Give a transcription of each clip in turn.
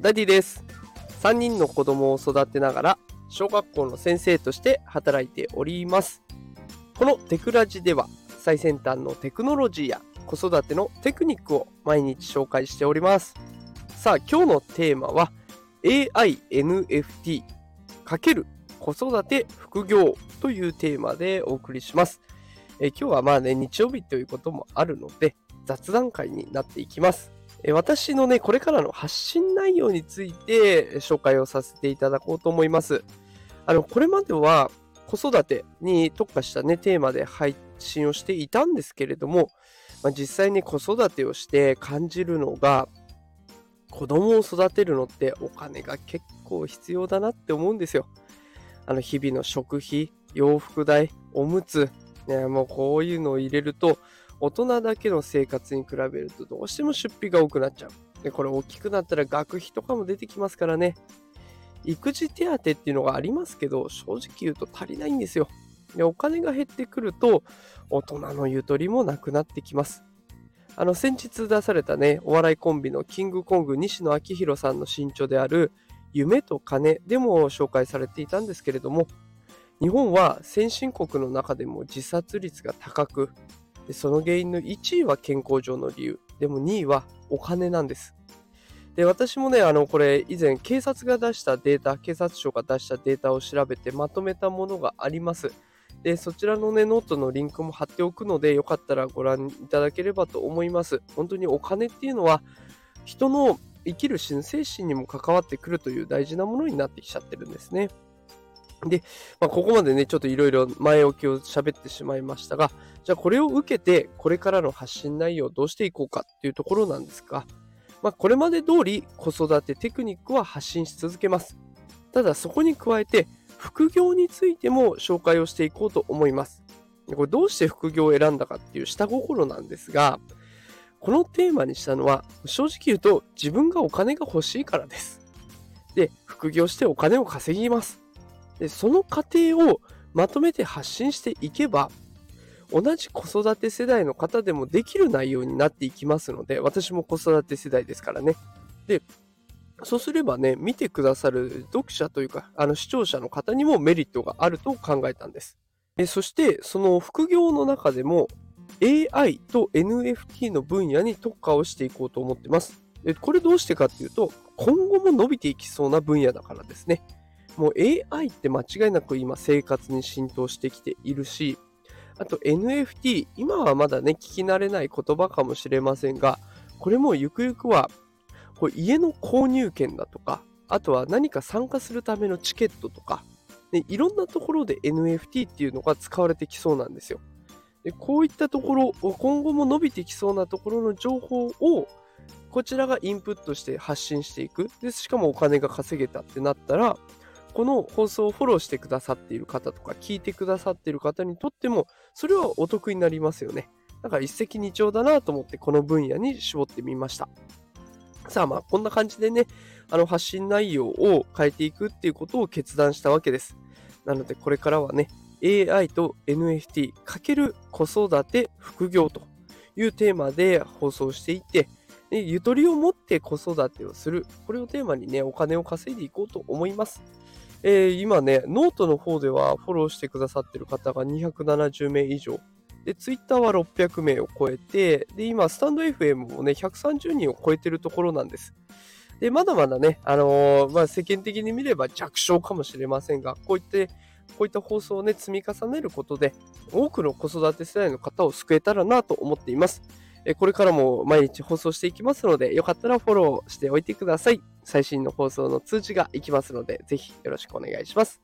ダディです。3人の子供を育てながら小学校の先生として働いております。このテクラジでは最先端のテクノロジーや子育てのテクニックを毎日紹介しております。さあ今日のテーマは AI-NFT× 子育て副業というテーマでお送りします。え今日はまあね日曜日ということもあるので雑談会になっていきます。私のね、これからの発信内容について紹介をさせていただこうと思います。あの、これまでは子育てに特化したね、テーマで配信をしていたんですけれども、まあ、実際に子育てをして感じるのが、子供を育てるのってお金が結構必要だなって思うんですよ。あの、日々の食費、洋服代、おむつ、ね、もうこういうのを入れると、大人だけの生活に比べるとどうしても出費が多くなっちゃう。で、これ大きくなったら学費とかも出てきますからね。育児手当っていうのがありますけど、正直言うと足りないんですよ。で、お金が減ってくると、大人のゆとりもなくなってきます。あの、先日出されたね、お笑いコンビのキングコング西野昭弘さんの身長である、夢と金でも紹介されていたんですけれども、日本は先進国の中でも自殺率が高く、でその原因の1位は健康上の理由。でも2位はお金なんです。で、私もね、あの、これ以前警察が出したデータ、警察庁が出したデータを調べてまとめたものがあります。で、そちらのね、ノートのリンクも貼っておくので、よかったらご覧いただければと思います。本当にお金っていうのは、人の生きる精神にも関わってくるという大事なものになってきちゃってるんですね。で、まあ、ここまでね、ちょっといろいろ前置きを喋ってしまいましたが、じゃあこれを受けて、これからの発信内容をどうしていこうかっていうところなんですが、まあ、これまで通り子育てテクニックは発信し続けます。ただそこに加えて、副業についても紹介をしていこうと思います。これどうして副業を選んだかっていう下心なんですが、このテーマにしたのは、正直言うと自分がお金が欲しいからです。で、副業してお金を稼ぎます。でその過程をまとめて発信していけば同じ子育て世代の方でもできる内容になっていきますので私も子育て世代ですからね。でそうすればね見てくださる読者というかあの視聴者の方にもメリットがあると考えたんです。でそしてその副業の中でも AI と NFT の分野に特化をしていこうと思ってます。でこれどうしてかっていうと今後も伸びていきそうな分野だからですね。もう AI って間違いなく今生活に浸透してきているし、あと NFT、今はまだね、聞き慣れない言葉かもしれませんが、これもゆくゆくは、これ家の購入権だとか、あとは何か参加するためのチケットとか、ね、いろんなところで NFT っていうのが使われてきそうなんですよ。でこういったところ、今後も伸びてきそうなところの情報を、こちらがインプットして発信していく。で、しかもお金が稼げたってなったら、この放送をフォローしてくださっている方とか、聞いてくださっている方にとっても、それはお得になりますよね。だから一石二鳥だなと思って、この分野に絞ってみました。さあまあ、こんな感じでね、あの発信内容を変えていくっていうことを決断したわけです。なので、これからはね、AI と NFT× 子育て副業というテーマで放送していって、ゆとりを持って子育てをする。これをテーマにね、お金を稼いでいこうと思います。えー、今ね、ノートの方ではフォローしてくださってる方が270名以上。で、ツイッターは600名を超えて、で、今、 stand.fm もね、130人を超えてるところなんです。で、まだまだね、あのー、まあ、世間的に見れば弱小かもしれませんが、こういって、こういった放送をね、積み重ねることで、多くの子育て世代の方を救えたらなと思っています。これからも毎日放送していきますので、よかったらフォローしておいてください。最新の放送の通知がいきますので、ぜひよろしくお願いします。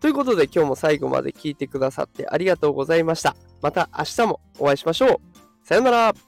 ということで今日も最後まで聞いてくださってありがとうございました。また明日もお会いしましょう。さようなら。